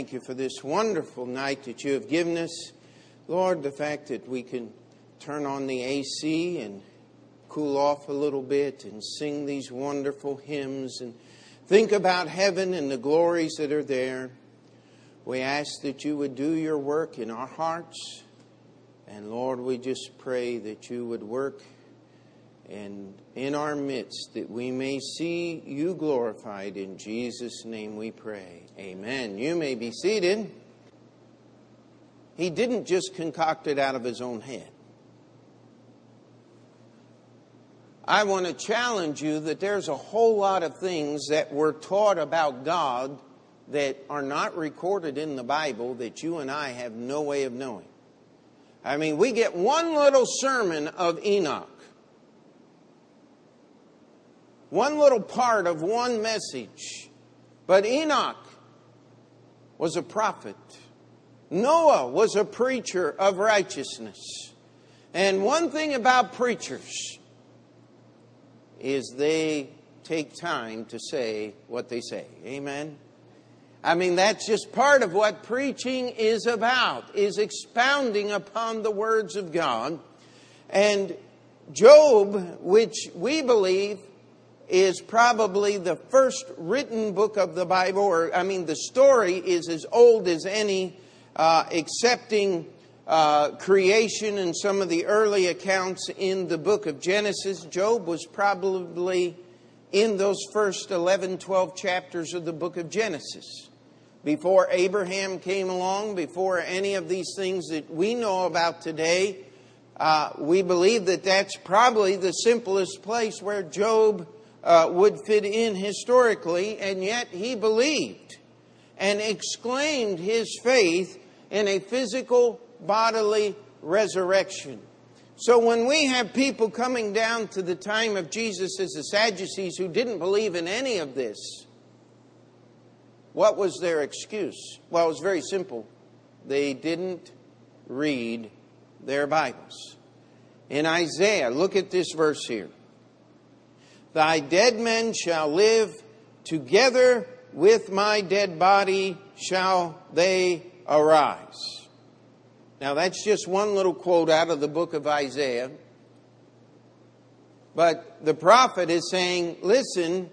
Thank you for this wonderful night that you have given us. Lord, the fact that we can turn on the AC and cool off a little bit and sing these wonderful hymns and think about heaven and the glories that are there. We ask that you would do your work in our hearts. And Lord, we just pray that you would work and in our midst that we may see you glorified. In Jesus' name we pray. Amen. You may be seated. He didn't just concoct it out of his own head. I want to challenge you that there's a whole lot of things that were taught about God that are not recorded in the Bible that you and I have no way of knowing. I mean, we get one little sermon of Enoch, one little part of one message. But Enoch was a prophet, Noah was a preacher of righteousness. And one thing about preachers is they take time to say what they say. Amen. I mean, that's just part of what preaching is about, is expounding upon the words of God. And Job, which we believe is probably the first written book of the Bible, or I mean, the story is as old as any, uh, excepting uh, creation and some of the early accounts in the book of Genesis. Job was probably in those first 11, 12 chapters of the book of Genesis. Before Abraham came along, before any of these things that we know about today, uh, we believe that that's probably the simplest place where Job uh, would fit in historically, and yet he believed and exclaimed his faith in a physical bodily resurrection. So when we have people coming down to the time of Jesus as the Sadducees who didn't believe in any of this, what was their excuse? Well, it was very simple. They didn't read their Bibles. In Isaiah, look at this verse here. Thy dead men shall live, together with my dead body shall they arise. Now, that's just one little quote out of the book of Isaiah. But the prophet is saying, listen,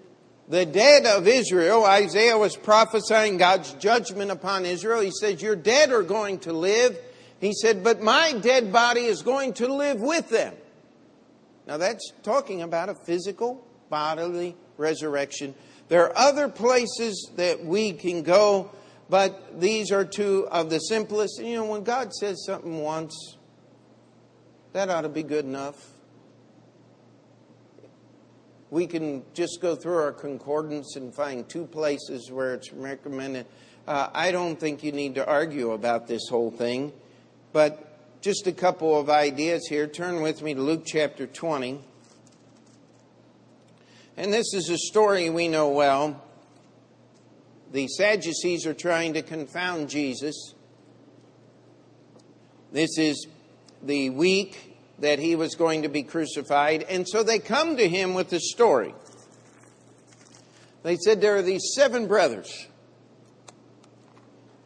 the dead of Israel, Isaiah was prophesying God's judgment upon Israel. He says, Your dead are going to live. He said, But my dead body is going to live with them. Now, that's talking about a physical bodily resurrection. There are other places that we can go, but these are two of the simplest. You know, when God says something once, that ought to be good enough. We can just go through our concordance and find two places where it's recommended. Uh, I don't think you need to argue about this whole thing, but just a couple of ideas here. Turn with me to Luke chapter 20. And this is a story we know well. The Sadducees are trying to confound Jesus. This is the week that he was going to be crucified. And so they come to him with this story. They said there are these seven brothers.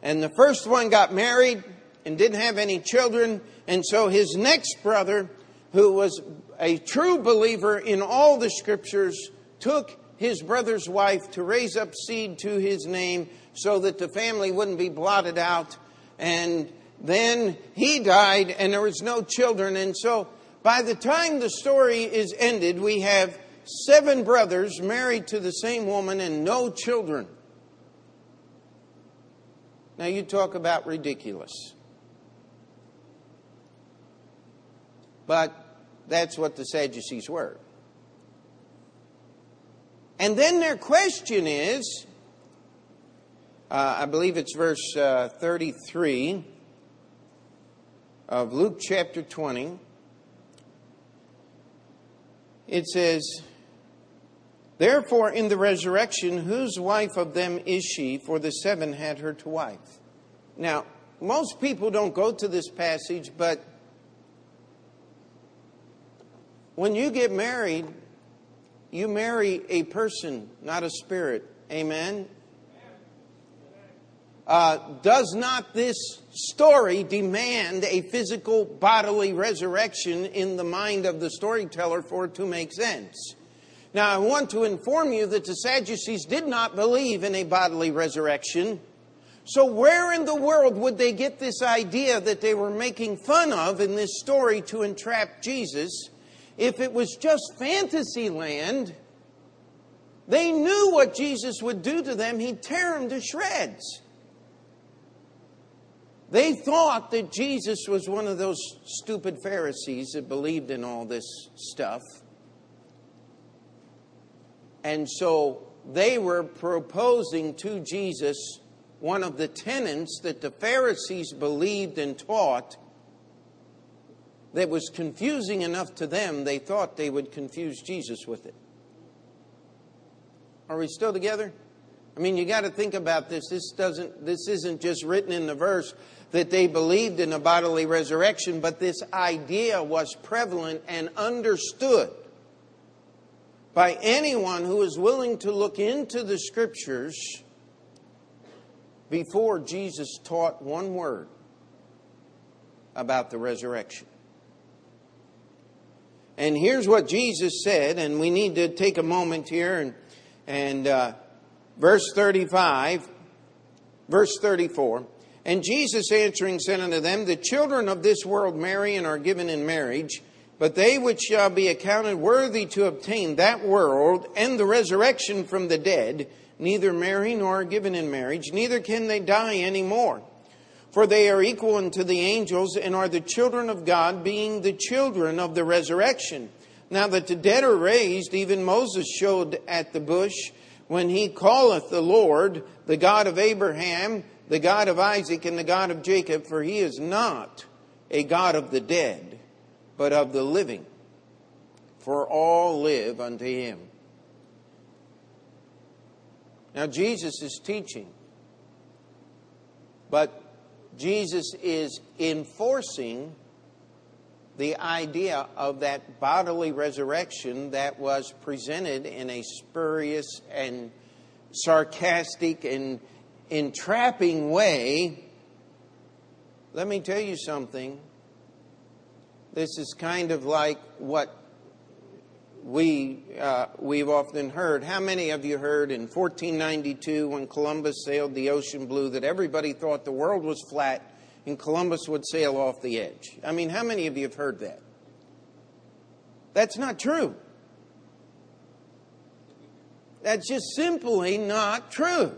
And the first one got married and didn't have any children. And so his next brother, who was a true believer in all the scriptures, took his brother's wife to raise up seed to his name so that the family wouldn't be blotted out. And then he died and there was no children. And so by the time the story is ended, we have seven brothers married to the same woman and no children. Now you talk about ridiculous. But that's what the Sadducees were. And then their question is uh, I believe it's verse uh, 33 of Luke chapter 20. It says, Therefore, in the resurrection, whose wife of them is she? For the seven had her to wife. Now, most people don't go to this passage, but when you get married, you marry a person, not a spirit. Amen? uh, does not this story demand a physical bodily resurrection in the mind of the storyteller for it to make sense? Now, I want to inform you that the Sadducees did not believe in a bodily resurrection. So, where in the world would they get this idea that they were making fun of in this story to entrap Jesus? If it was just fantasy land, they knew what Jesus would do to them. He'd tear them to shreds. They thought that Jesus was one of those stupid Pharisees that believed in all this stuff. And so they were proposing to Jesus one of the tenets that the Pharisees believed and taught that was confusing enough to them, they thought they would confuse Jesus with it. Are we still together? I mean, you got to think about this. This doesn't. This isn't just written in the verse that they believed in a bodily resurrection, but this idea was prevalent and understood by anyone who is willing to look into the scriptures before Jesus taught one word about the resurrection. And here's what Jesus said, and we need to take a moment here and, and uh, verse 35, verse 34. And Jesus answering said unto them, The children of this world marry and are given in marriage, but they which shall be accounted worthy to obtain that world and the resurrection from the dead, neither marry nor are given in marriage, neither can they die any more. For they are equal unto the angels and are the children of God, being the children of the resurrection. Now that the dead are raised, even Moses showed at the bush when he calleth the Lord, the God of Abraham, the God of Isaac and the God of Jacob, for he is not a God of the dead, but of the living. For all live unto him. Now, Jesus is teaching, but Jesus is enforcing the idea of that bodily resurrection that was presented in a spurious and sarcastic and entrapping way, let me tell you something. This is kind of like what we, uh, we've often heard. How many of you heard in 1492 when Columbus sailed the ocean blue that everybody thought the world was flat and Columbus would sail off the edge? I mean, how many of you have heard that? That's not true. That's just simply not true.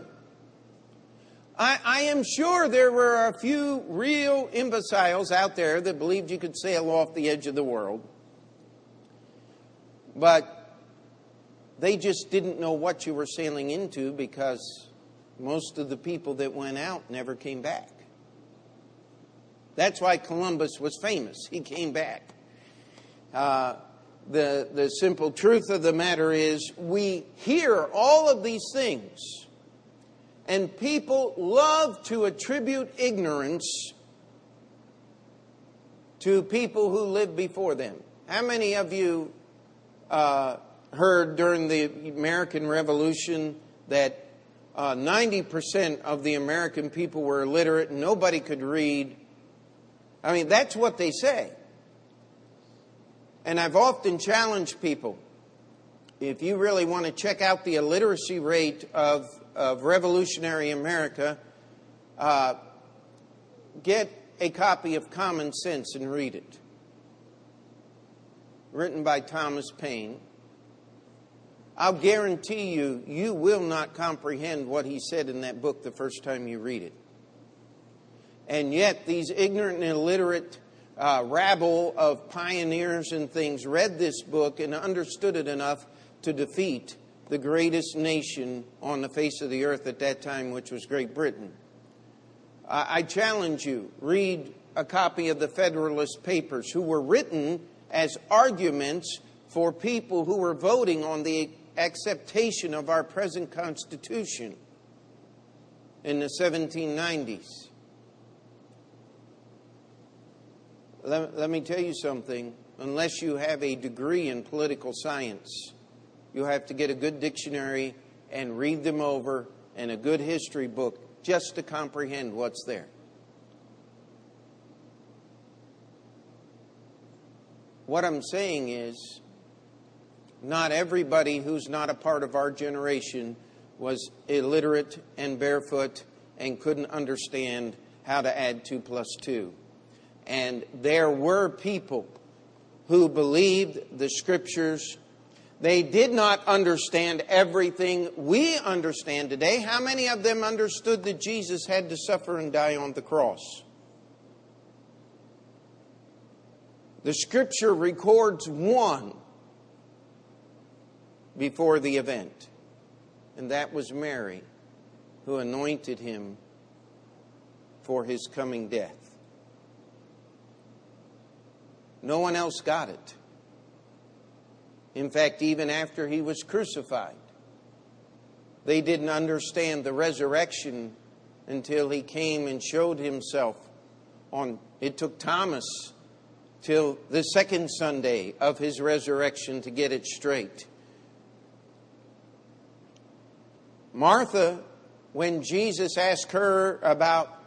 I, I, am sure there were a few real imbeciles out there that believed you could sail off the edge of the world. But they just didn't know what you were sailing into because most of the people that went out never came back. That's why Columbus was famous. He came back. Uh, the, the simple truth of the matter is, we hear all of these things and people love to attribute ignorance to people who lived before them. How many of you uh, heard during the American Revolution that uh, 90% of the American people were illiterate and nobody could read? I mean, that's what they say. And I've often challenged people if you really want to check out the illiteracy rate of of revolutionary America, uh, get a copy of Common Sense and read it. Written by Thomas Paine. I'll guarantee you, you will not comprehend what he said in that book the first time you read it. And yet, these ignorant and illiterate uh, rabble of pioneers and things read this book and understood it enough to defeat the greatest nation on the face of the earth at that time, which was Great Britain. I challenge you, read a copy of the Federalist Papers, who were written as arguments for people who were voting on the acceptation of our present Constitution in the 1790s. Let, let me tell you something. Unless you have a degree in political science, you have to get a good dictionary and read them over and a good history book just to comprehend what's there. What I'm saying is, not everybody who's not a part of our generation was illiterate and barefoot and couldn't understand how to add 2 plus 2. And there were people who believed the scriptures. They did not understand everything we understand today. How many of them understood that Jesus had to suffer and die on the cross? The scripture records one before the event, and that was Mary, who anointed him for his coming death. No one else got it. In fact, even after he was crucified, they didn't understand the resurrection until he came and showed himself on it took Thomas till the second Sunday of his resurrection to get it straight. Martha, when Jesus asked her about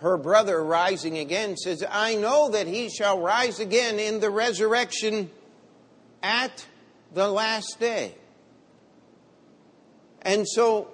her brother rising again, says, I know that he shall rise again in the resurrection at the last day. And so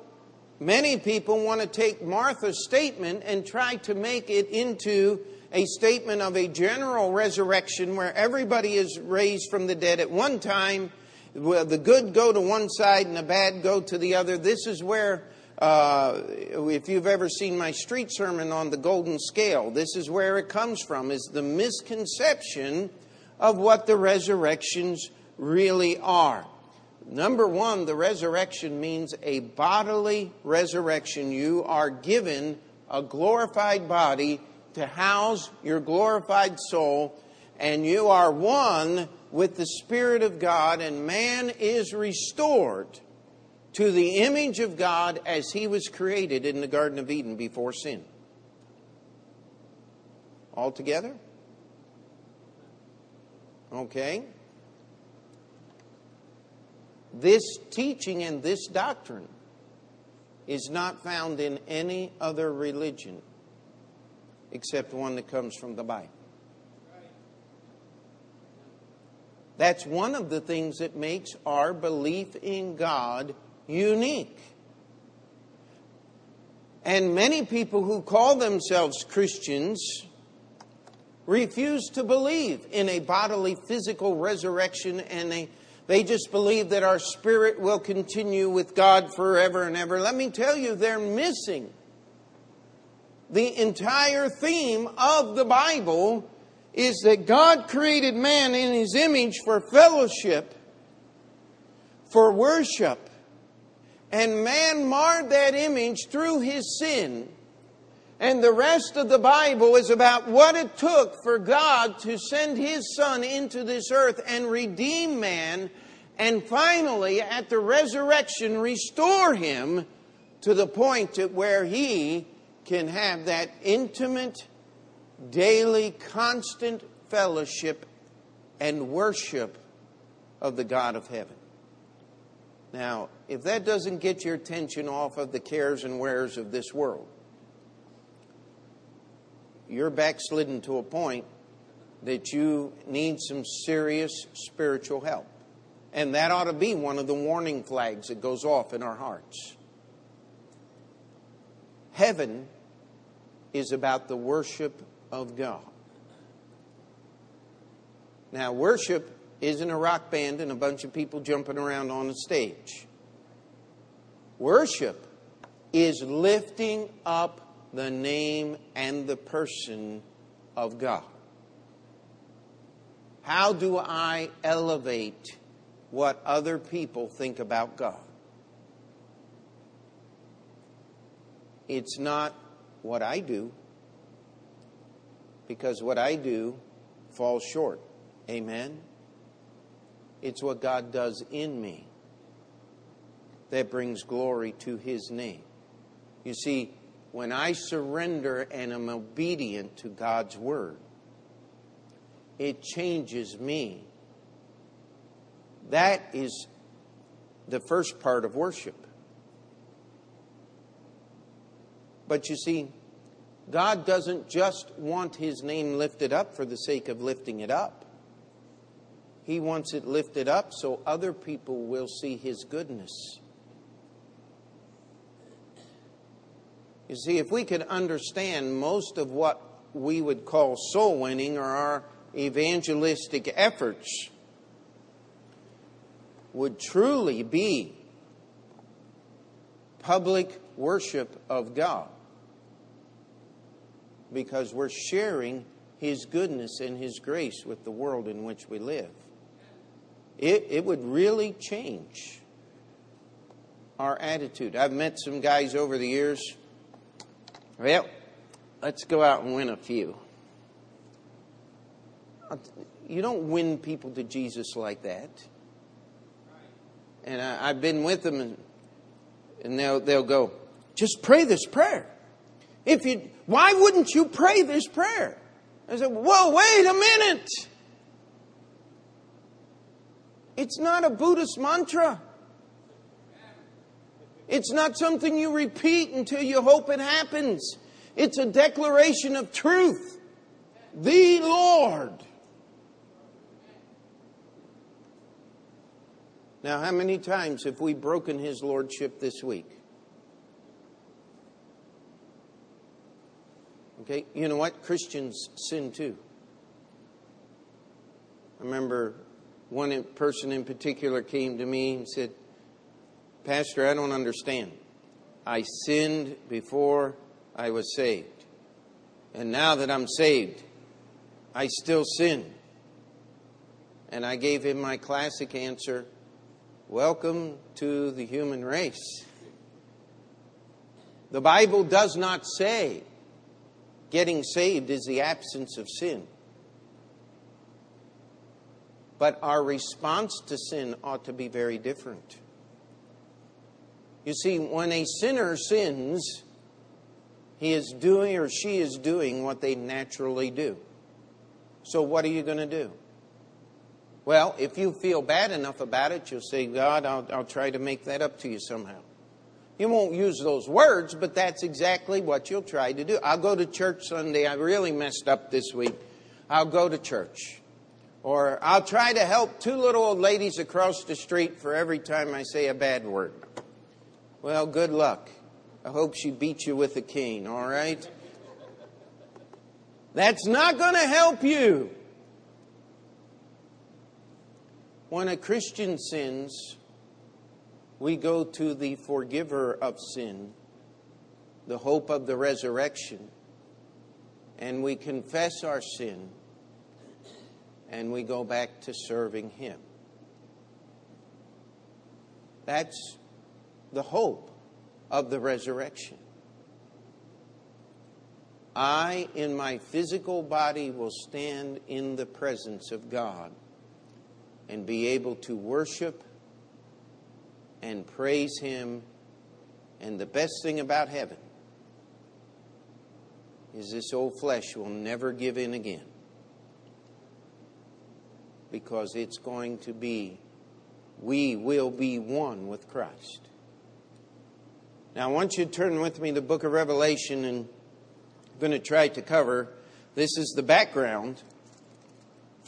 many people want to take Martha's statement and try to make it into a statement of a general resurrection where everybody is raised from the dead at one time. The good go to one side and the bad go to the other. This is where, uh, if you've ever seen my street sermon on the golden scale, this is where it comes from, is the misconception of what the resurrections really are. Number one, the resurrection means a bodily resurrection. You are given a glorified body to house your glorified soul, and you are one with the Spirit of God, and man is restored to the image of God as he was created in the Garden of Eden before sin. All together? Okay. This teaching and this doctrine is not found in any other religion except one that comes from the Bible. That's one of the things that makes our belief in God unique. And many people who call themselves Christians refuse to believe in a bodily physical resurrection and they, they just believe that our spirit will continue with God forever and ever. Let me tell you, they're missing the entire theme of the Bible is that God created man in his image for fellowship, for worship. And man marred that image through his sin. And the rest of the Bible is about what it took for God to send his son into this earth and redeem man, and finally, at the resurrection, restore him to the point at where he can have that intimate, daily, constant fellowship and worship of the God of heaven. Now, if that doesn't get your attention off of the cares and wares of this world, you're backslidden to a point that you need some serious spiritual help. And that ought to be one of the warning flags that goes off in our hearts. Heaven is about the worship of God. Now, worship isn't a rock band and a bunch of people jumping around on a stage. Worship is lifting up the name and the person of God. How do I elevate what other people think about God? It's not what I do because what I do falls short. Amen? It's what God does in me that brings glory to His name. You see, when I surrender and am obedient to God's Word, it changes me. That is the first part of worship. But you see, God doesn't just want His name lifted up for the sake of lifting it up. He wants it lifted up so other people will see His goodness. You see, if we could understand most of what we would call soul winning or our evangelistic efforts would truly be public worship of God because we're sharing His goodness and His grace with the world in which we live. It, it would really change our attitude. I've met some guys over the years. Well, let's go out and win a few. You don't win people to Jesus like that. And I, have been with them, and, and they'll, they'll go, just pray this prayer. If you, why wouldn't you pray this prayer? I said, whoa, wait a minute. It's not a Buddhist mantra. It's not something you repeat until you hope it happens. It's a declaration of truth. The Lord. Now, how many times have we broken His Lordship this week? Okay, you know what? Christians sin too. I remember one person in particular came to me and said, Pastor, I don't understand. I sinned before I was saved. And now that I'm saved, I still sin. And I gave him my classic answer Welcome to the human race. The Bible does not say getting saved is the absence of sin. But our response to sin ought to be very different. You see, when a sinner sins, he is doing or she is doing what they naturally do. So, what are you going to do? Well, if you feel bad enough about it, you'll say, God, I'll, I'll try to make that up to you somehow. You won't use those words, but that's exactly what you'll try to do. I'll go to church Sunday. I really messed up this week. I'll go to church. Or I'll try to help two little old ladies across the street for every time I say a bad word. Well, good luck. I hope she beats you with a cane, all right? That's not going to help you. When a Christian sins, we go to the forgiver of sin, the hope of the resurrection, and we confess our sin, and we go back to serving Him. That's the hope of the resurrection. I, in my physical body, will stand in the presence of God and be able to worship and praise Him. And the best thing about heaven is this old flesh will never give in again because it's going to be, we will be one with Christ. Now, I want you to turn with me to the book of Revelation, and I'm going to try to cover this is the background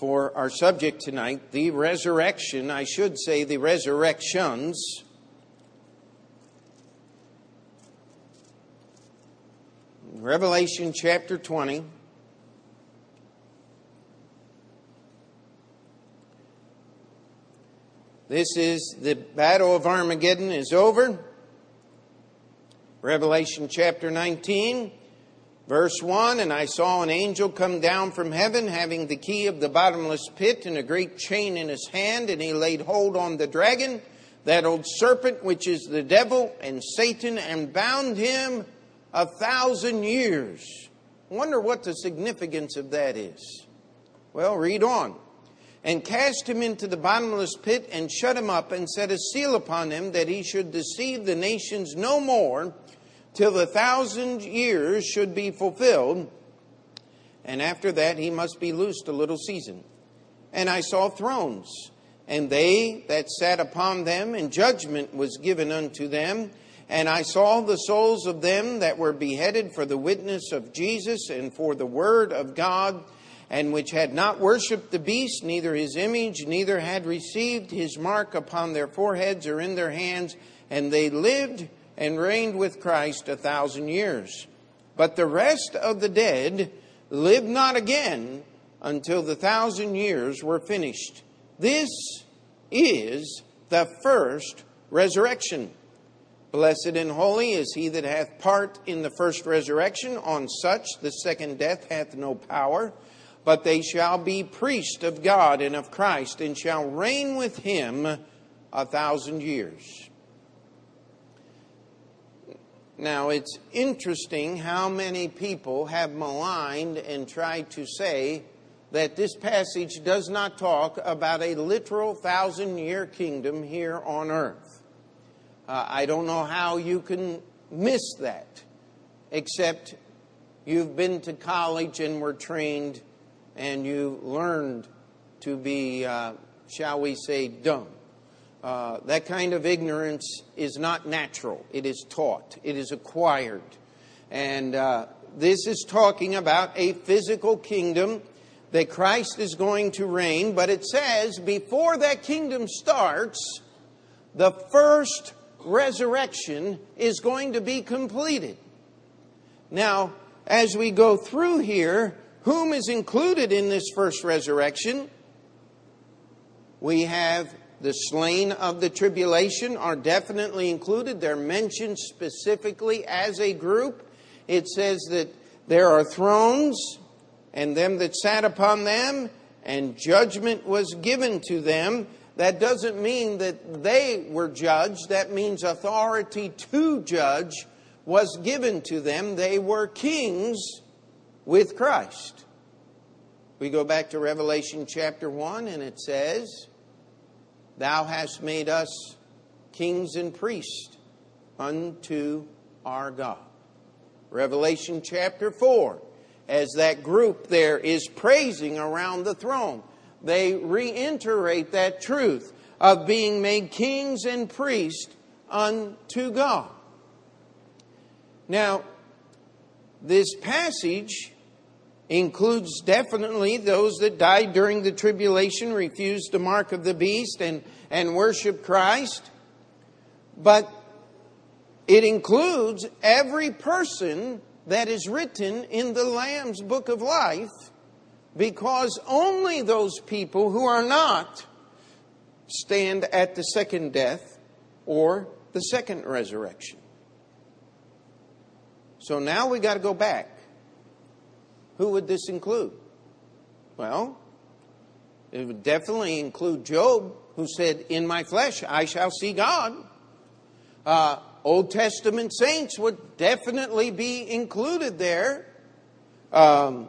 for our subject tonight the resurrection. I should say the resurrections. Revelation chapter 20. This is the battle of Armageddon is over. Revelation chapter 19. Verse 1 And I saw an angel come down from heaven, having the key of the bottomless pit and a great chain in his hand, and he laid hold on the dragon, that old serpent which is the devil and Satan, and bound him a thousand years. Wonder what the significance of that is. Well, read on. And cast him into the bottomless pit and shut him up and set a seal upon him that he should deceive the nations no more till the thousand years should be fulfilled, and after that he must be loosed a little season. And I saw thrones, and they that sat upon them, and judgment was given unto them. And I saw the souls of them that were beheaded for the witness of Jesus and for the word of God, and which had not worshipped the beast, neither his image, neither had received his mark upon their foreheads or in their hands, and they lived and reigned with Christ a thousand years. But the rest of the dead lived not again until the thousand years were finished. This is the first resurrection. Blessed and holy is he that hath part in the first resurrection. On such the second death hath no power, but they shall be priests of God and of Christ, and shall reign with him a thousand years. Now, it's interesting how many people have maligned and tried to say that this passage does not talk about a literal thousand year kingdom here on earth. Uh, I don't know how you can miss that, except you've been to college and were trained and you learned to be, uh, shall we say, dumb. Uh, that kind of ignorance is not natural. It is taught, it is acquired. And uh, this is talking about a physical kingdom that Christ is going to reign, but it says before that kingdom starts, the first resurrection is going to be completed. Now, as we go through here, whom is included in this first resurrection? We have the slain of the tribulation are definitely included. They're mentioned specifically as a group. It says that there are thrones and them that sat upon them, and judgment was given to them. That doesn't mean that they were judged. That means authority to judge was given to them. They were kings with Christ. We go back to Revelation chapter 1, and it says, Thou hast made us kings and priests unto our God. Revelation chapter 4, as that group there is praising around the throne they reiterate that truth of being made kings and priests unto God. Now, this passage includes definitely those that died during the tribulation, refused the mark of the beast, and, and worship Christ. But it includes every person that is written in the Lamb's book of life because only those people who are not stand at the second death or the second resurrection. So now we got to go back. Who would this include? Well, it would definitely include Job, who said, In my flesh I shall see God. Uh, Old Testament saints would definitely be included there. Um,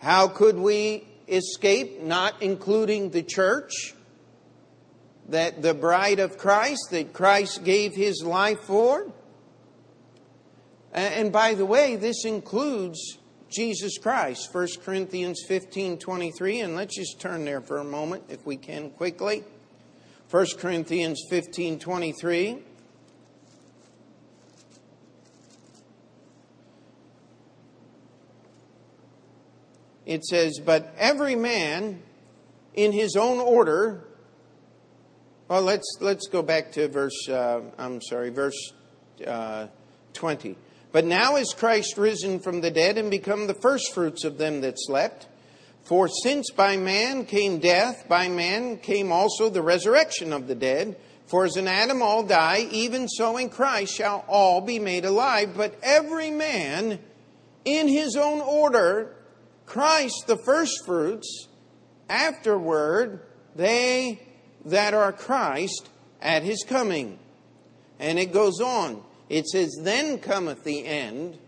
how could we escape not including the church? That the bride of Christ, that Christ gave his life for? And by the way, this includes Jesus Christ, 1 Corinthians 15 23. And let's just turn there for a moment, if we can, quickly. 1 Corinthians 15 23. it says, But every man in his own order. Well, let's, let's go back to verse, uh, I'm sorry, verse uh, 20. But now is Christ risen from the dead and become the firstfruits of them that slept. For since by man came death, by man came also the resurrection of the dead. For as in Adam all die, even so in Christ shall all be made alive, but every man in his own order, Christ the firstfruits, afterward they that are Christ at his coming. And it goes on. It says, Then cometh the end.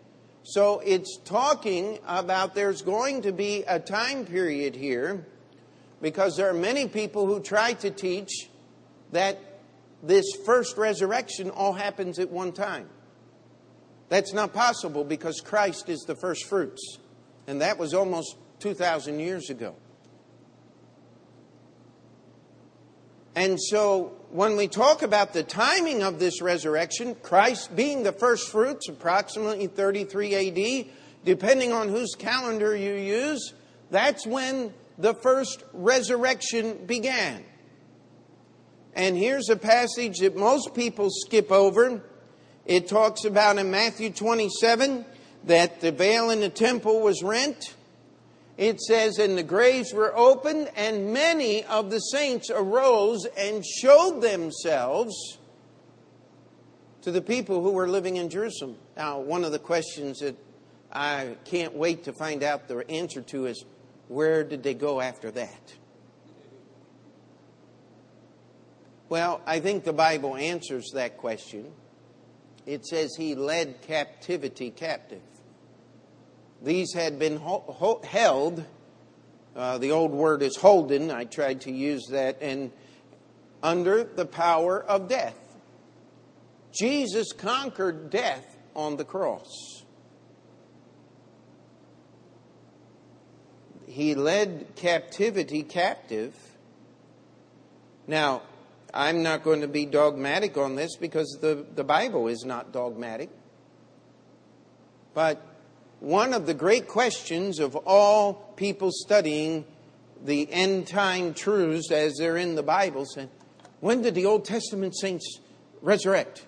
So it's talking about there's going to be a time period here because there are many people who try to teach that this first resurrection all happens at one time. That's not possible because Christ is the first fruits. And that was almost 2,000 years ago. And so when we talk about the timing of this resurrection, Christ being the first fruits, approximately 33 AD, depending on whose calendar you use, that's when the first resurrection began. And here's a passage that most people skip over. It talks about in Matthew 27 that the veil in the temple was rent. It says, and the graves were opened, and many of the saints arose and showed themselves to the people who were living in Jerusalem. Now, one of the questions that I can't wait to find out the answer to is where did they go after that? Well, I think the Bible answers that question. It says he led captivity captive. These had been held, uh, the old word is holden, I tried to use that, and under the power of death. Jesus conquered death on the cross. He led captivity captive. Now, I'm not going to be dogmatic on this because the, the Bible is not dogmatic. But one of the great questions of all people studying the end time truths as they're in the Bible said, when did the Old Testament saints resurrect?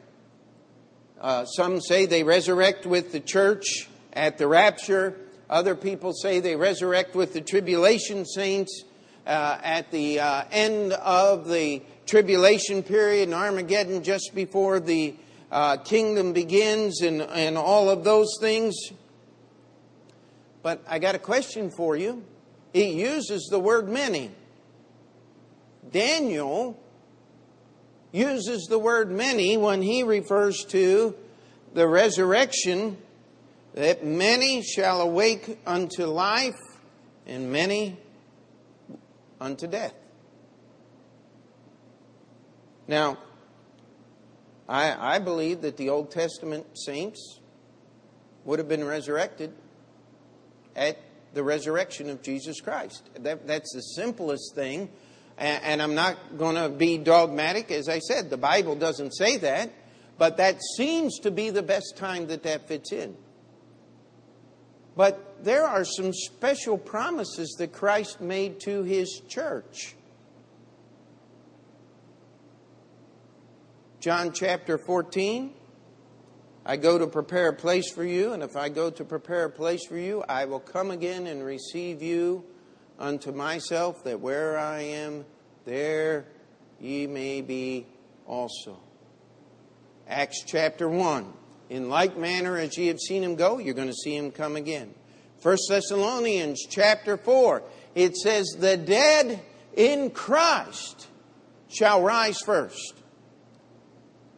Uh, some say they resurrect with the church at the rapture. Other people say they resurrect with the tribulation saints uh, at the uh, end of the tribulation period in Armageddon, just before the uh, kingdom begins, and, and all of those things. But I got a question for you. He uses the word many. Daniel uses the word many when he refers to the resurrection that many shall awake unto life and many unto death. Now, I, I believe that the Old Testament saints would have been resurrected at the resurrection of Jesus Christ. That, that's the simplest thing. And, and I'm not going to be dogmatic. As I said, the Bible doesn't say that. But that seems to be the best time that that fits in. But there are some special promises that Christ made to his church. John chapter 14 I go to prepare a place for you, and if I go to prepare a place for you, I will come again and receive you unto myself, that where I am, there ye may be also. Acts chapter 1. In like manner as ye have seen him go, you're going to see him come again. 1 Thessalonians chapter 4. It says, The dead in Christ shall rise first.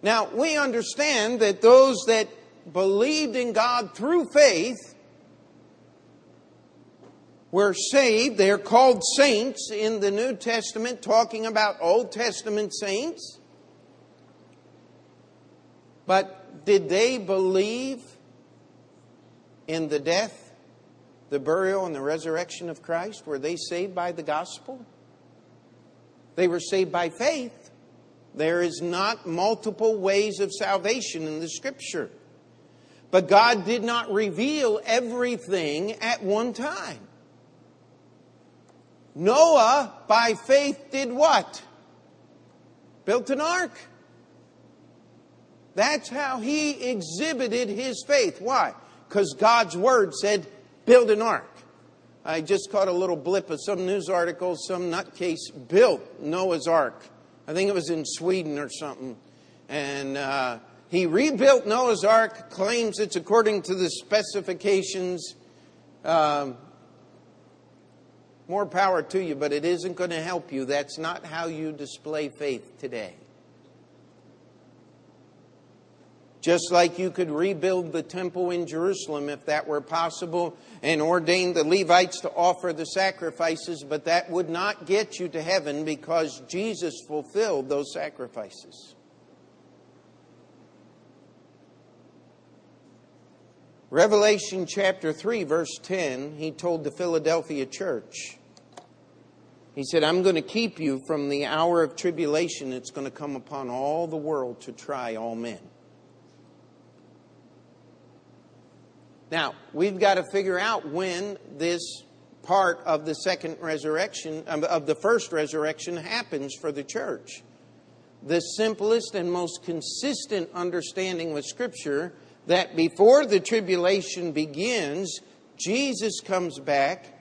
Now, we understand that those that believed in God through faith were saved. They are called saints in the New Testament, talking about Old Testament saints. But did they believe in the death, the burial, and the resurrection of Christ? Were they saved by the gospel? They were saved by faith. There is not multiple ways of salvation in the scripture. But God did not reveal everything at one time. Noah, by faith, did what? Built an ark. That's how he exhibited his faith. Why? Because God's word said, build an ark. I just caught a little blip of some news article, some nutcase built Noah's ark. I think it was in Sweden or something. And uh, he rebuilt Noah's Ark, claims it's according to the specifications. Um, more power to you, but it isn't going to help you. That's not how you display faith today. Just like you could rebuild the temple in Jerusalem if that were possible and ordain the Levites to offer the sacrifices, but that would not get you to heaven because Jesus fulfilled those sacrifices. Revelation chapter 3, verse 10, he told the Philadelphia church, He said, I'm going to keep you from the hour of tribulation that's going to come upon all the world to try all men. Now, we've got to figure out when this part of the second resurrection, um, of the first resurrection, happens for the church. The simplest and most consistent understanding with Scripture that before the tribulation begins, Jesus comes back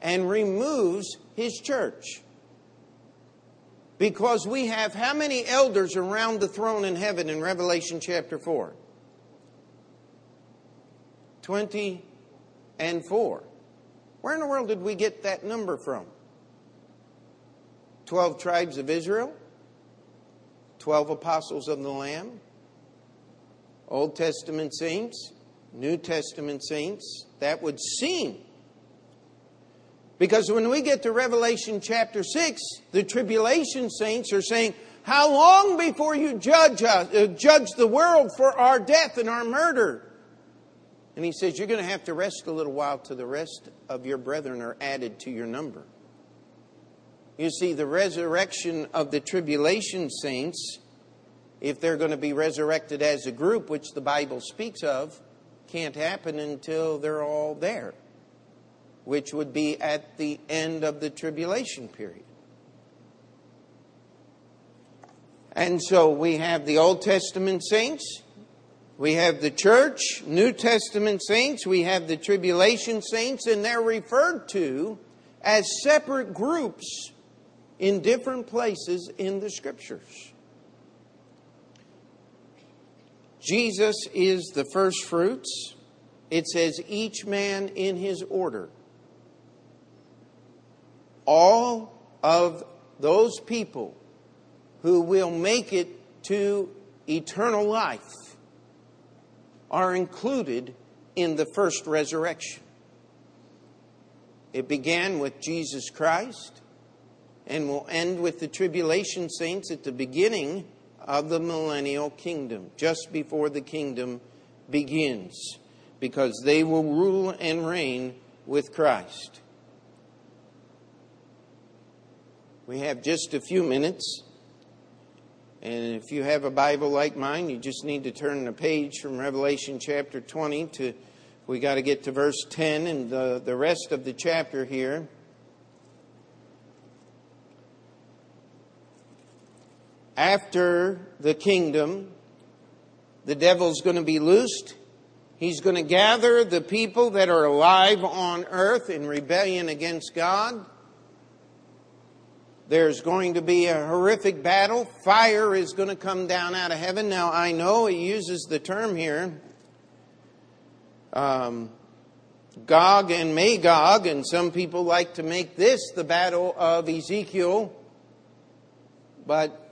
and removes his church. Because we have how many elders around the throne in heaven in Revelation chapter 4? 20 and 4. Where in the world did we get that number from? 12 tribes of Israel? 12 apostles of the Lamb? Old Testament saints? New Testament saints? That would seem. Because when we get to Revelation chapter 6, the tribulation saints are saying, How long before you judge us, uh, judge the world for our death and our murder? And he says, You're going to have to rest a little while till the rest of your brethren are added to your number. You see, the resurrection of the tribulation saints, if they're going to be resurrected as a group, which the Bible speaks of, can't happen until they're all there, which would be at the end of the tribulation period. And so we have the Old Testament saints, we have the church, New Testament saints, we have the tribulation saints, and they're referred to as separate groups in different places in the scriptures. Jesus is the first fruits. It says, each man in his order. All of those people who will make it to eternal life are included in the first resurrection. It began with Jesus Christ and will end with the tribulation saints at the beginning of the millennial kingdom, just before the kingdom begins, because they will rule and reign with Christ. We have just a few minutes. And if you have a Bible like mine, you just need to turn the page from Revelation chapter 20 to, we got to get to verse 10 and the, the rest of the chapter here. After the kingdom, the devil's going to be loosed. He's going to gather the people that are alive on earth in rebellion against God. There's going to be a horrific battle. Fire is going to come down out of heaven. Now, I know he uses the term here um, Gog and Magog, and some people like to make this the battle of Ezekiel. But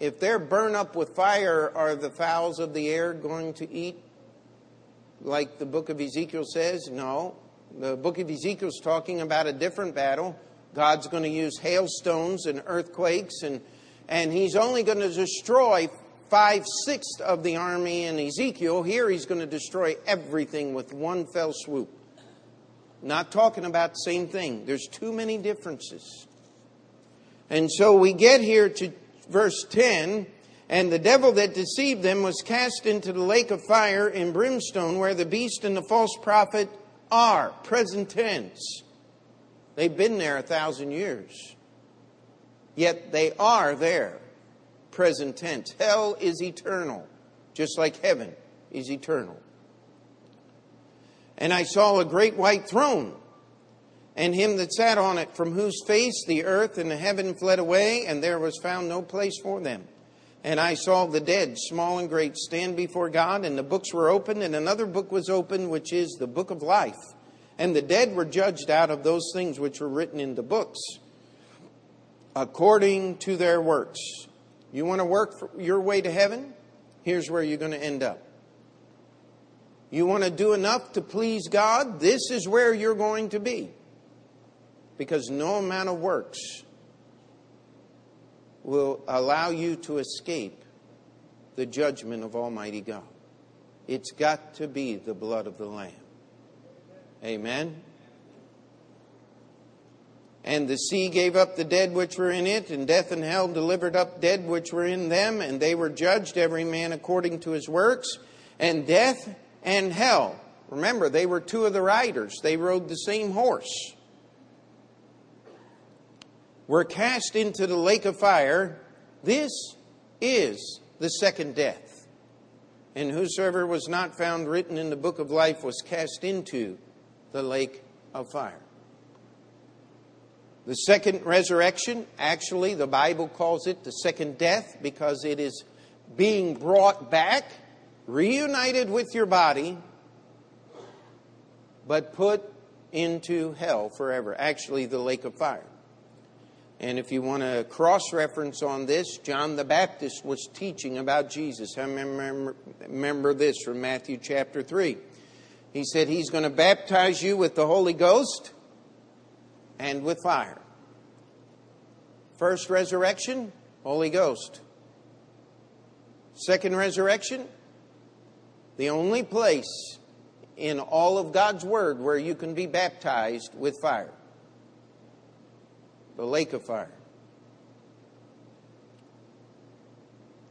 if they're burned up with fire, are the fowls of the air going to eat like the book of Ezekiel says? No. The book of Ezekiel is talking about a different battle. God's going to use hailstones and earthquakes, and, and He's only going to destroy five sixths of the army in Ezekiel. Here He's going to destroy everything with one fell swoop. Not talking about the same thing. There's too many differences. And so we get here to verse 10 and the devil that deceived them was cast into the lake of fire and brimstone where the beast and the false prophet are. Present tense. They've been there a thousand years. Yet they are there, present tense. Hell is eternal, just like heaven is eternal. And I saw a great white throne, and him that sat on it, from whose face the earth and the heaven fled away, and there was found no place for them. And I saw the dead, small and great, stand before God, and the books were opened, and another book was opened, which is the book of life. And the dead were judged out of those things which were written in the books according to their works. You want to work your way to heaven? Here's where you're going to end up. You want to do enough to please God? This is where you're going to be. Because no amount of works will allow you to escape the judgment of Almighty God. It's got to be the blood of the Lamb. Amen. And the sea gave up the dead which were in it, and death and hell delivered up dead which were in them, and they were judged every man according to his works. And death and hell, remember, they were two of the riders, they rode the same horse, were cast into the lake of fire. This is the second death. And whosoever was not found written in the book of life was cast into the lake of fire. The second resurrection, actually, the Bible calls it the second death because it is being brought back, reunited with your body, but put into hell forever. Actually, the lake of fire. And if you want to cross reference on this, John the Baptist was teaching about Jesus. I remember, remember this from Matthew chapter 3. He said he's going to baptize you with the Holy Ghost and with fire. First resurrection, Holy Ghost. Second resurrection, the only place in all of God's Word where you can be baptized with fire the lake of fire.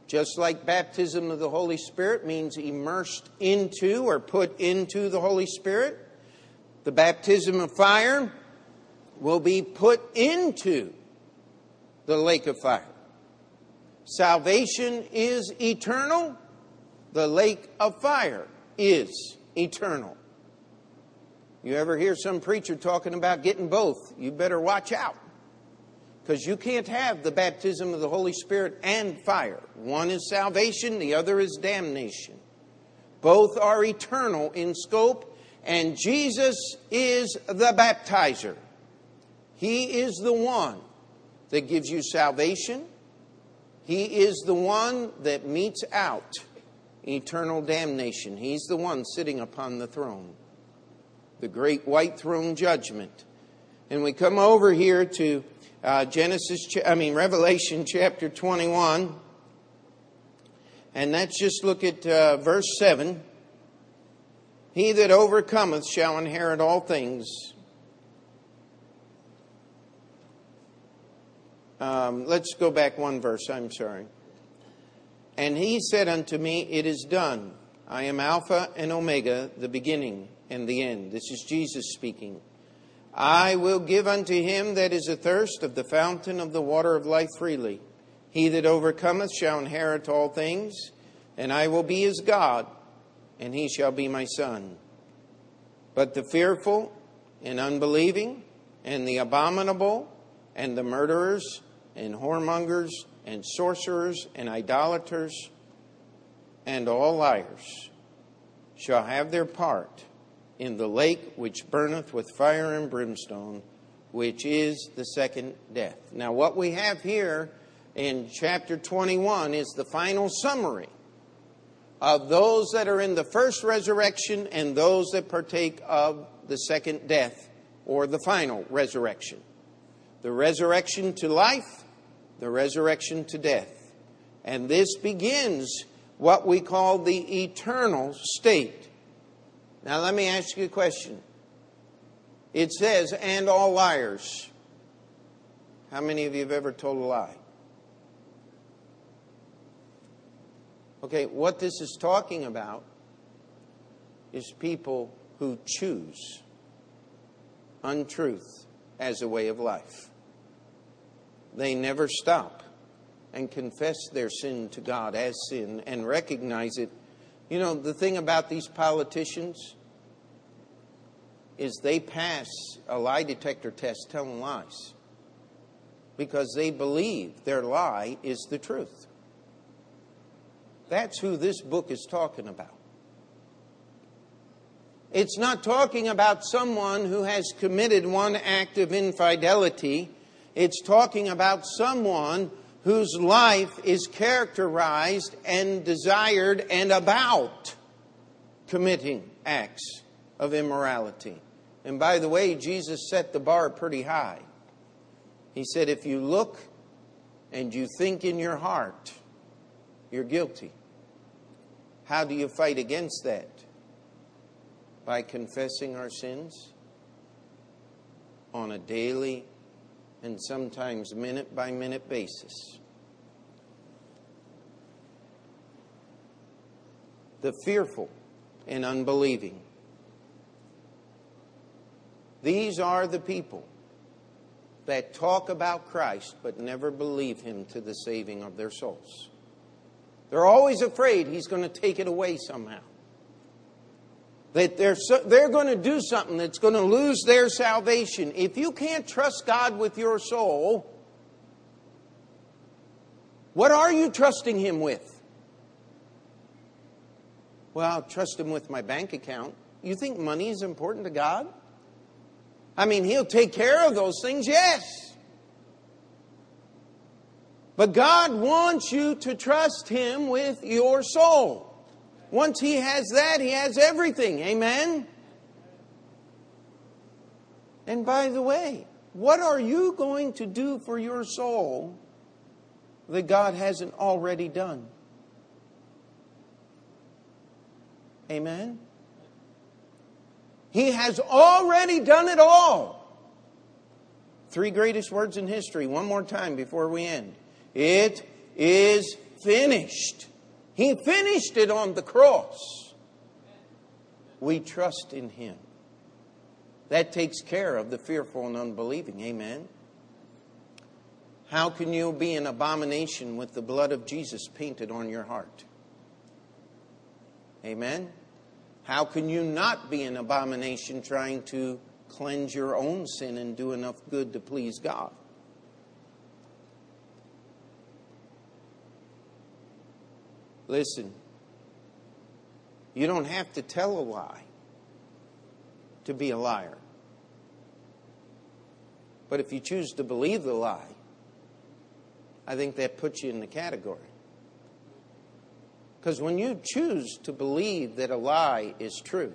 Just like baptism of the Holy Spirit means immersed into or put into the Holy Spirit, the baptism of fire will be put into the lake of fire. Salvation is eternal, the lake of fire is eternal. You ever hear some preacher talking about getting both? You better watch out. Because you can't have the baptism of the Holy Spirit and fire. One is salvation, the other is damnation. Both are eternal in scope, and Jesus is the baptizer. He is the one that gives you salvation. He is the one that metes out eternal damnation. He's the one sitting upon the throne, the great white throne judgment. And we come over here to uh, Genesis, I mean, Revelation chapter 21. And let's just look at uh, verse 7. He that overcometh shall inherit all things. Um, let's go back one verse, I'm sorry. And he said unto me, It is done. I am Alpha and Omega, the beginning and the end. This is Jesus speaking. I will give unto him that is athirst of the fountain of the water of life freely. He that overcometh shall inherit all things, and I will be his God, and he shall be my son. But the fearful and unbelieving, and the abominable, and the murderers, and whoremongers, and sorcerers, and idolaters, and all liars shall have their part in the lake which burneth with fire and brimstone, which is the second death. Now, what we have here in chapter 21 is the final summary of those that are in the first resurrection and those that partake of the second death or the final resurrection. The resurrection to life, the resurrection to death. And this begins what we call the eternal state now, let me ask you a question. It says, and all liars. How many of you have ever told a lie? Okay, what this is talking about is people who choose untruth as a way of life. They never stop and confess their sin to God as sin and recognize it. You know, the thing about these politicians, is they pass a lie detector test telling lies because they believe their lie is the truth. That's who this book is talking about. It's not talking about someone who has committed one act of infidelity. It's talking about someone whose life is characterized and desired and about committing acts of immorality. And by the way, Jesus set the bar pretty high. He said, if you look and you think in your heart, you're guilty. How do you fight against that? By confessing our sins on a daily and sometimes minute by minute basis. The fearful and unbelieving. These are the people that talk about Christ but never believe him to the saving of their souls. They're always afraid he's going to take it away somehow. That they're, so, they're going to do something that's going to lose their salvation. If you can't trust God with your soul, what are you trusting Him with? Well, I'll trust Him with my bank account. You think money is important to God? I mean, He'll take care of those things, yes. But God wants you to trust Him with your soul. Once he has that, he has everything. Amen? And by the way, what are you going to do for your soul that God hasn't already done? Amen? He has already done it all. Three greatest words in history, one more time before we end. It is finished. He finished it on the cross. We trust in Him. That takes care of the fearful and unbelieving. Amen. How can you be an abomination with the blood of Jesus painted on your heart? Amen. How can you not be an abomination trying to cleanse your own sin and do enough good to please God? Listen, you don't have to tell a lie to be a liar. But if you choose to believe the lie, I think that puts you in the category. Because when you choose to believe that a lie is true,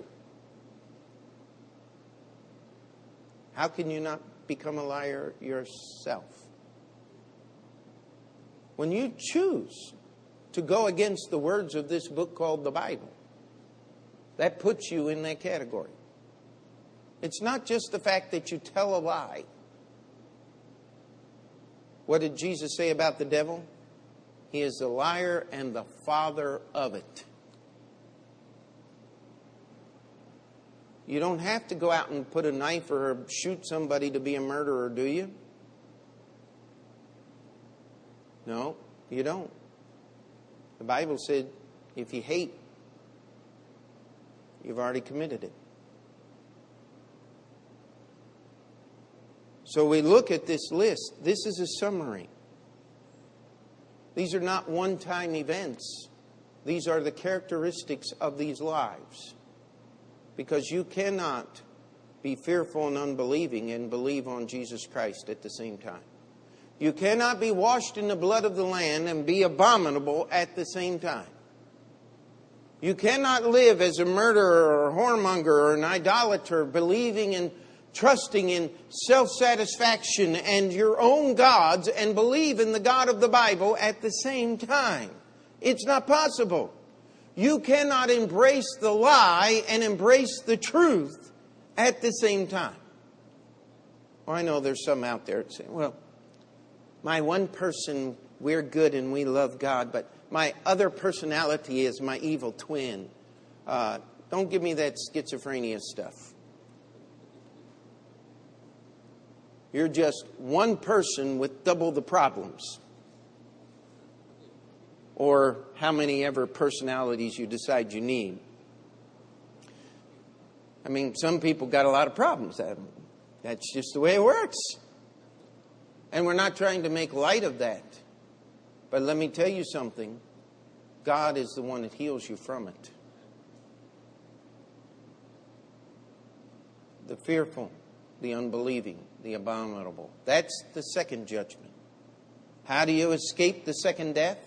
how can you not become a liar yourself? When you choose to go against the words of this book called the Bible. That puts you in that category. It's not just the fact that you tell a lie. What did Jesus say about the devil? He is a liar and the father of it. You don't have to go out and put a knife or shoot somebody to be a murderer, do you? No, you don't. The Bible said if you hate, you've already committed it. So we look at this list. This is a summary. These are not one time events, these are the characteristics of these lives. Because you cannot be fearful and unbelieving and believe on Jesus Christ at the same time. You cannot be washed in the blood of the Lamb and be abominable at the same time. You cannot live as a murderer or a whoremonger or an idolater, believing and trusting in self satisfaction and your own gods and believe in the God of the Bible at the same time. It's not possible. You cannot embrace the lie and embrace the truth at the same time. Well, I know there's some out there saying, well, my one person, we're good and we love God, but my other personality is my evil twin. Uh, don't give me that schizophrenia stuff. You're just one person with double the problems. Or how many ever personalities you decide you need. I mean, some people got a lot of problems. That's just the way it works. And we're not trying to make light of that. But let me tell you something God is the one that heals you from it. The fearful, the unbelieving, the abominable. That's the second judgment. How do you escape the second death?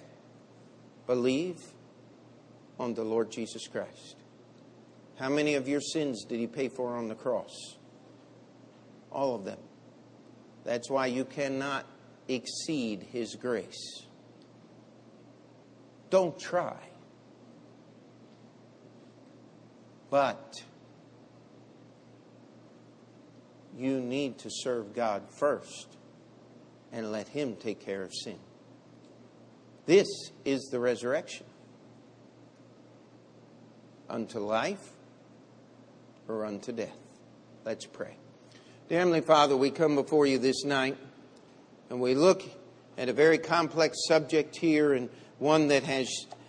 Believe on the Lord Jesus Christ. How many of your sins did he pay for on the cross? All of them. That's why you cannot exceed His grace. Don't try. But you need to serve God first and let Him take care of sin. This is the resurrection. Unto life or unto death. Let's pray. Dear Heavenly Father, we come before you this night and we look at a very complex subject here and one that has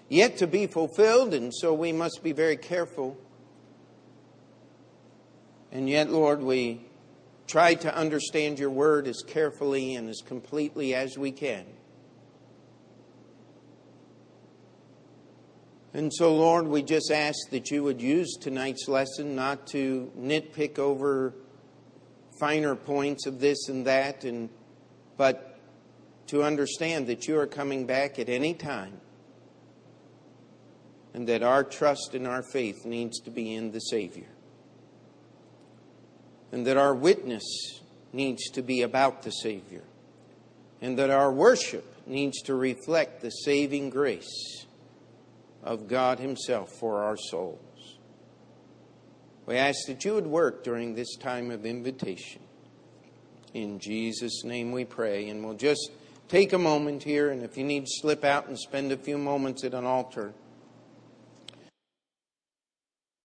yet to be fulfilled, and so we must be very careful. And yet, Lord, we try to understand your word as carefully and as completely as we can. And so, Lord, we just ask that you would use tonight's lesson not to nitpick over finer points of this and that, and, but to understand that you are coming back at any time and that our trust and our faith needs to be in the Savior. And that our witness needs to be about the Savior. And that our worship needs to reflect the saving grace of God Himself for our souls. We ask that you would work during this time of invitation. In Jesus' name we pray. And we'll just take a moment here, and if you need to slip out and spend a few moments at an altar,